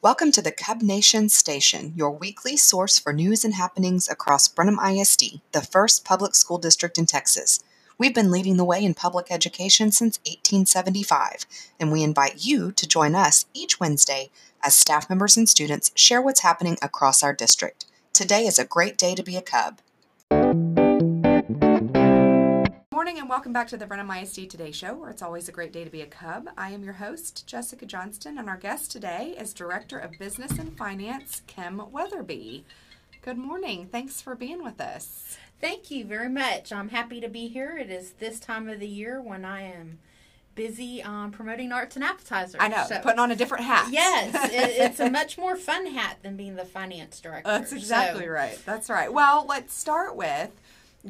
Welcome to the Cub Nation Station, your weekly source for news and happenings across Brenham ISD, the first public school district in Texas. We've been leading the way in public education since 1875, and we invite you to join us each Wednesday as staff members and students share what's happening across our district. Today is a great day to be a Cub. Morning and welcome back to the Brenham ISD Today Show, where it's always a great day to be a Cub. I am your host, Jessica Johnston, and our guest today is Director of Business and Finance, Kim Weatherby. Good morning. Thanks for being with us. Thank you very much. I'm happy to be here. It is this time of the year when I am busy um, promoting arts and appetizers. I know, so, putting on a different hat. Yes, it, it's a much more fun hat than being the finance director. That's exactly so. right. That's right. Well, let's start with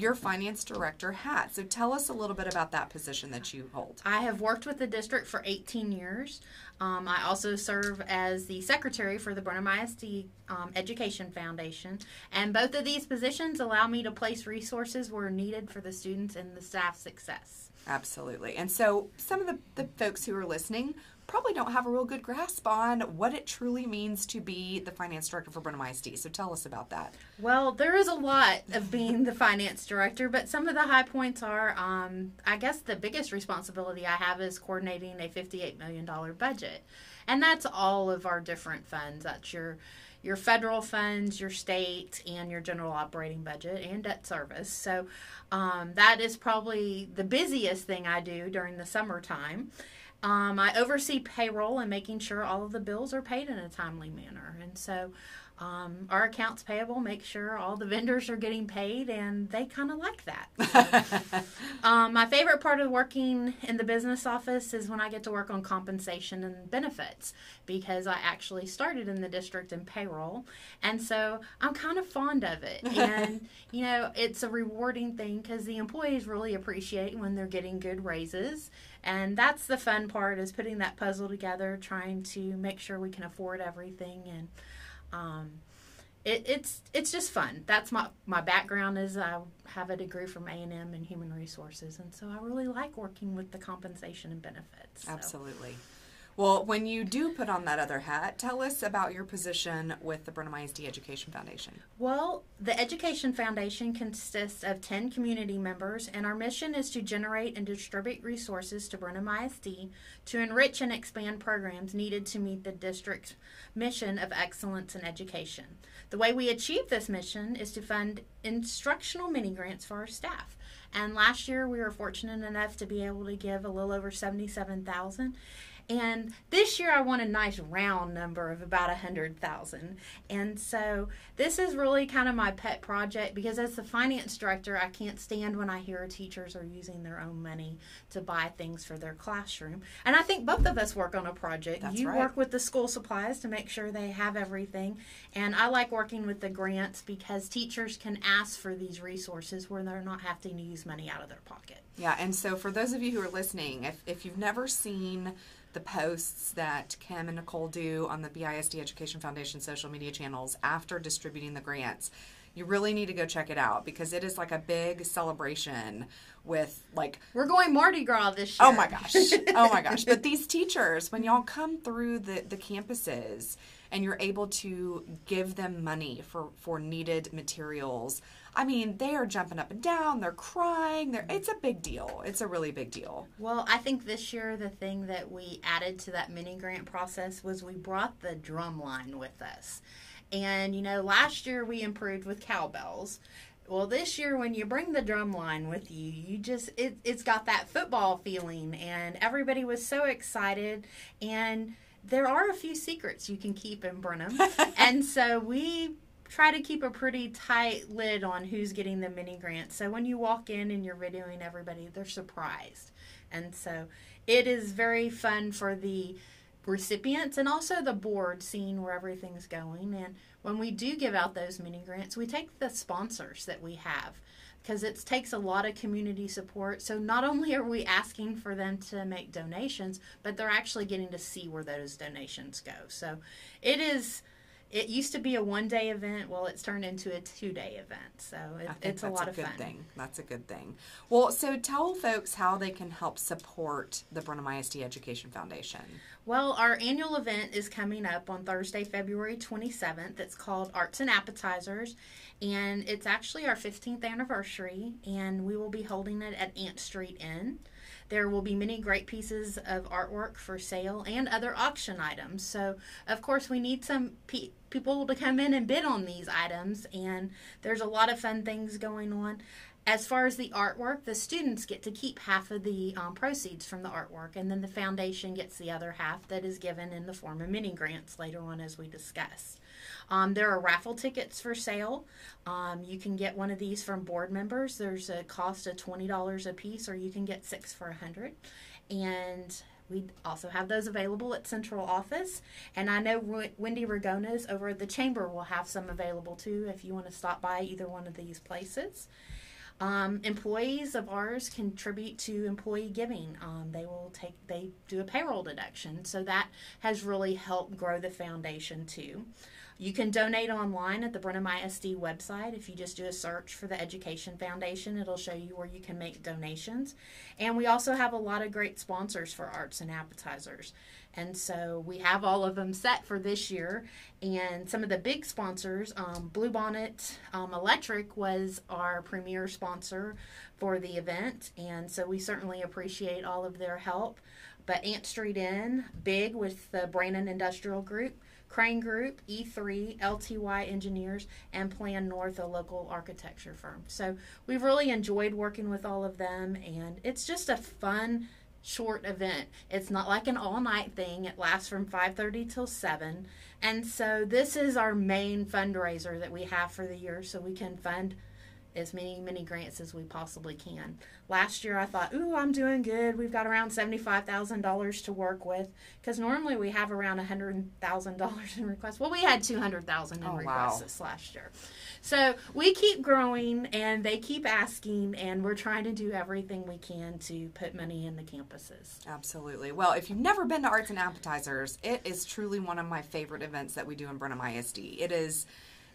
your finance director hat. So tell us a little bit about that position that you hold. I have worked with the district for 18 years. Um, I also serve as the secretary for the Brenham ISD um, Education Foundation. And both of these positions allow me to place resources where needed for the students and the staff success. Absolutely. And so some of the, the folks who are listening probably don't have a real good grasp on what it truly means to be the finance director for Brenham ISD. So tell us about that. Well, there is a lot of being the finance director, but some of the high points are um, I guess the biggest responsibility I have is coordinating a $58 million budget. And that's all of our different funds. That's your your federal funds, your state, and your general operating budget and debt service. So um, that is probably the busiest thing I do during the summertime. Um, I oversee payroll and making sure all of the bills are paid in a timely manner. And so um, our accounts payable make sure all the vendors are getting paid, and they kind of like that. um, my favorite part of working in the business office is when I get to work on compensation and benefits because I actually started in the district in payroll, and so I'm kind of fond of it. And you know, it's a rewarding thing because the employees really appreciate when they're getting good raises and that's the fun part is putting that puzzle together trying to make sure we can afford everything. And um, it, it's it's just fun. That's my my background is i have a degree from a&m in human resources. And so i really like working with the compensation and benefits so. absolutely well, when you do put on that other hat, tell us about your position with the Brenham ISD Education Foundation. Well, the Education Foundation consists of 10 community members, and our mission is to generate and distribute resources to Brenham ISD to enrich and expand programs needed to meet the district's mission of excellence in education. The way we achieve this mission is to fund instructional mini grants for our staff. And last year we were fortunate enough to be able to give a little over 77,000 and this year I want a nice round number of about a hundred thousand. And so this is really kind of my pet project because as the finance director, I can't stand when I hear teachers are using their own money to buy things for their classroom. And I think both of us work on a project. That's you right. work with the school supplies to make sure they have everything. And I like working with the grants because teachers can ask for these resources where they're not having to use money out of their pocket. Yeah, and so for those of you who are listening, if, if you've never seen the posts that Kim and Nicole do on the BISD Education Foundation social media channels after distributing the grants. You really need to go check it out because it is like a big celebration with like we're going Mardi Gras this oh year. Oh my gosh. Oh my gosh. But these teachers, when y'all come through the, the campuses and you're able to give them money for, for needed materials, I mean, they are jumping up and down, they're crying, they're it's a big deal. It's a really big deal. Well, I think this year the thing that we added to that mini grant process was we brought the drum line with us. And you know, last year we improved with cowbells. Well, this year when you bring the drum line with you, you just it, it's got that football feeling and everybody was so excited and there are a few secrets you can keep in Brenham. and so we try to keep a pretty tight lid on who's getting the mini grants. So when you walk in and you're videoing everybody, they're surprised. And so it is very fun for the recipients and also the board seeing where everything's going. And when we do give out those mini grants, we take the sponsors that we have because it takes a lot of community support. So not only are we asking for them to make donations, but they're actually getting to see where those donations go. So it is it used to be a one day event. Well, it's turned into a two day event. So it, it's a lot a of good fun. Thing. That's a good thing. Well, so tell folks how they can help support the Brenham ISD Education Foundation. Well, our annual event is coming up on Thursday, February 27th. It's called Arts and Appetizers, and it's actually our 15th anniversary, and we will be holding it at Ant Street Inn. There will be many great pieces of artwork for sale and other auction items. So, of course, we need some pe- people to come in and bid on these items, and there's a lot of fun things going on. As far as the artwork, the students get to keep half of the um, proceeds from the artwork, and then the foundation gets the other half that is given in the form of mini grants later on, as we discuss. Um, there are raffle tickets for sale. Um, you can get one of these from board members. There's a cost of twenty dollars a piece, or you can get six for a hundred. And we also have those available at central office. And I know Wendy Ragona's over at the chamber will have some available too if you want to stop by either one of these places. Um, employees of ours contribute to employee giving. Um, they will take, they do a payroll deduction. So that has really helped grow the foundation too. You can donate online at the Brenham ISD website. If you just do a search for the Education Foundation, it'll show you where you can make donations. And we also have a lot of great sponsors for arts and appetizers. And so we have all of them set for this year. And some of the big sponsors, um, Bluebonnet um, Electric was our premier sponsor for the event. And so we certainly appreciate all of their help. But Ant Street Inn, big with the Brannan Industrial Group, Crane Group, E3, LTY Engineers, and Plan North, a local architecture firm. So we've really enjoyed working with all of them, and it's just a fun short event. It's not like an all-night thing. It lasts from 5:30 till 7. And so this is our main fundraiser that we have for the year so we can fund as many many grants as we possibly can. Last year I thought, "Ooh, I'm doing good. We've got around $75,000 to work with because normally we have around $100,000 in requests. Well, we had 200,000 in oh, requests wow. this last year. So, we keep growing and they keep asking and we're trying to do everything we can to put money in the campuses. Absolutely. Well, if you've never been to Arts and Appetizers, it is truly one of my favorite events that we do in Brenham ISD. It is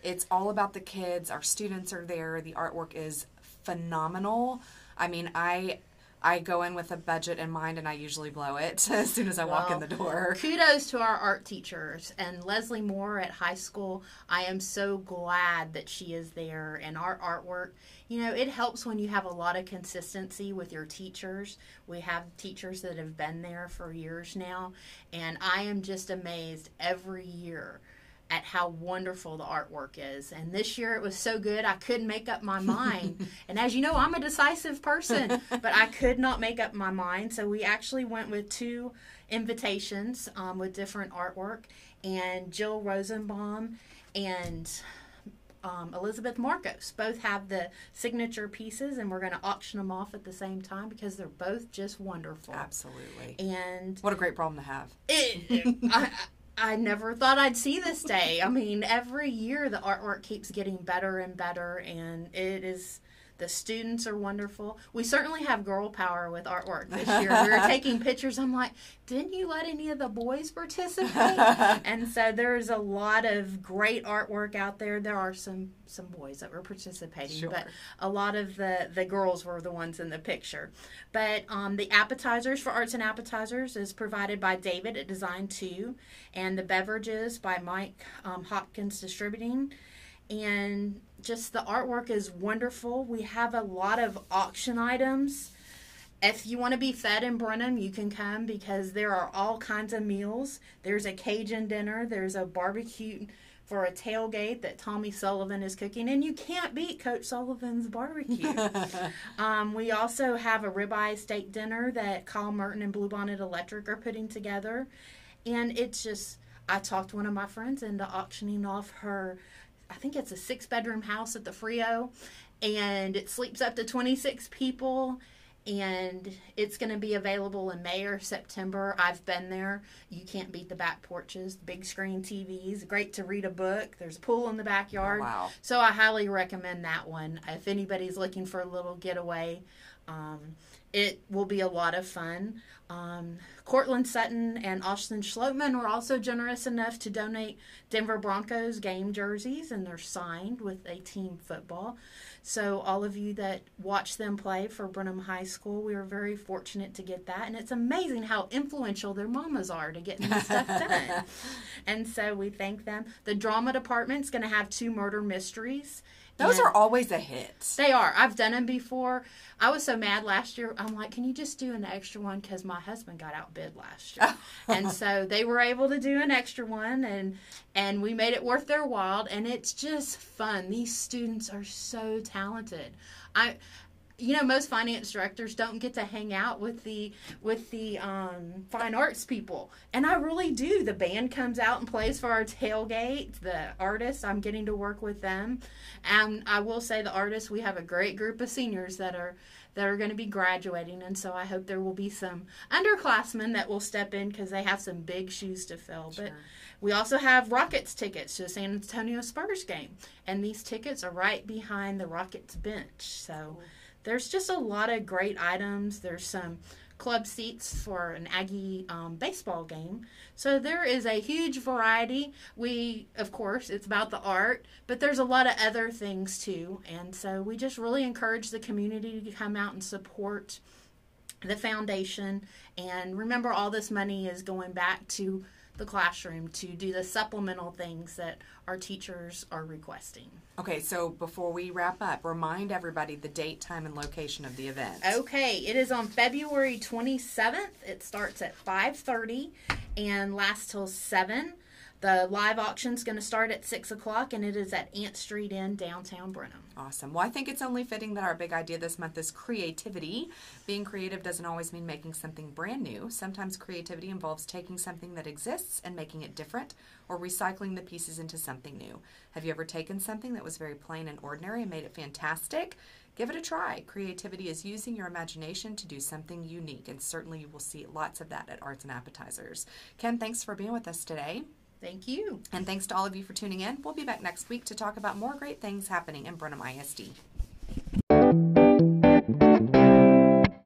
it's all about the kids. Our students are there. The artwork is phenomenal. I mean, I I go in with a budget in mind and I usually blow it as soon as I well, walk in the door. Kudos to our art teachers and Leslie Moore at high school. I am so glad that she is there and our artwork. You know, it helps when you have a lot of consistency with your teachers. We have teachers that have been there for years now, and I am just amazed every year at how wonderful the artwork is. And this year it was so good I couldn't make up my mind. and as you know, I'm a decisive person, but I could not make up my mind. So we actually went with two invitations um, with different artwork. And Jill Rosenbaum and um, Elizabeth Marcos both have the signature pieces, and we're going to auction them off at the same time because they're both just wonderful. Absolutely. And what a great problem to have. It, I, I never thought I'd see this day. I mean, every year the artwork keeps getting better and better, and it is the students are wonderful. We certainly have girl power with artwork this year. we were taking pictures. I'm like, didn't you let any of the boys participate? and so there's a lot of great artwork out there. There are some some boys that were participating, sure. but a lot of the the girls were the ones in the picture. But um, the appetizers for arts and appetizers is provided by David at Design Two, and the beverages by Mike um, Hopkins Distributing, and just the artwork is wonderful. We have a lot of auction items. If you want to be fed in Brenham, you can come because there are all kinds of meals. There's a Cajun dinner, there's a barbecue for a tailgate that Tommy Sullivan is cooking, and you can't beat Coach Sullivan's barbecue. um, we also have a ribeye steak dinner that Kyle Merton and Bluebonnet Electric are putting together, and it's just I talked one of my friends into auctioning off her I think it's a six bedroom house at the Frio, and it sleeps up to 26 people. And it's going to be available in May or September. I've been there. You can't beat the back porches, the big screen TVs. Great to read a book. There's a pool in the backyard. Oh, wow. So I highly recommend that one if anybody's looking for a little getaway. Um, it will be a lot of fun. Um, Courtland Sutton and Austin Schlottmann were also generous enough to donate Denver Broncos game jerseys, and they're signed with a team football. So, all of you that watch them play for Brenham High School, we were very fortunate to get that. And it's amazing how influential their mamas are to getting this stuff done. and so, we thank them. The drama department's going to have two murder mysteries. Those and are always a hit. They are. I've done them before. I was so mad last year. I'm like, can you just do an extra one? Because my husband got outbid last year, oh. and so they were able to do an extra one, and and we made it worth their while. And it's just fun. These students are so talented. I you know most finance directors don't get to hang out with the with the um, fine arts people. And i really do. The band comes out and plays for our tailgate the artists. I'm getting to work with them. And i will say the artists we have a great group of seniors that are that are going to be graduating. And so i hope there will be some underclassmen that will step in because they have some big shoes to fill. Sure. but we also have rockets tickets to the san antonio spurs game. And these tickets are right behind the rockets bench. So cool there's just a lot of great items. There's some club seats for an Aggie um, baseball game. So there is a huge variety. We, of course, it's about the art, but there's a lot of other things too. And so we just really encourage the community to come out and support the foundation. And remember, all this money is going back to the classroom to do the supplemental things that our teachers are requesting. Okay, so before we wrap up, remind everybody the date, time, and location of the event. Okay, it is on February 27th. It starts at 5:30 and lasts till 7. The live auction is going to start at 6 o'clock and it is at Ant Street in downtown Brenham. Awesome. Well, I think it's only fitting that our big idea this month is creativity. Being creative doesn't always mean making something brand new. Sometimes creativity involves taking something that exists and making it different or recycling the pieces into something new. Have you ever taken something that was very plain and ordinary and made it fantastic? Give it a try. Creativity is using your imagination to do something unique, and certainly you will see lots of that at Arts and Appetizers. Kim, thanks for being with us today. Thank you. And thanks to all of you for tuning in. We'll be back next week to talk about more great things happening in Brenham ISD.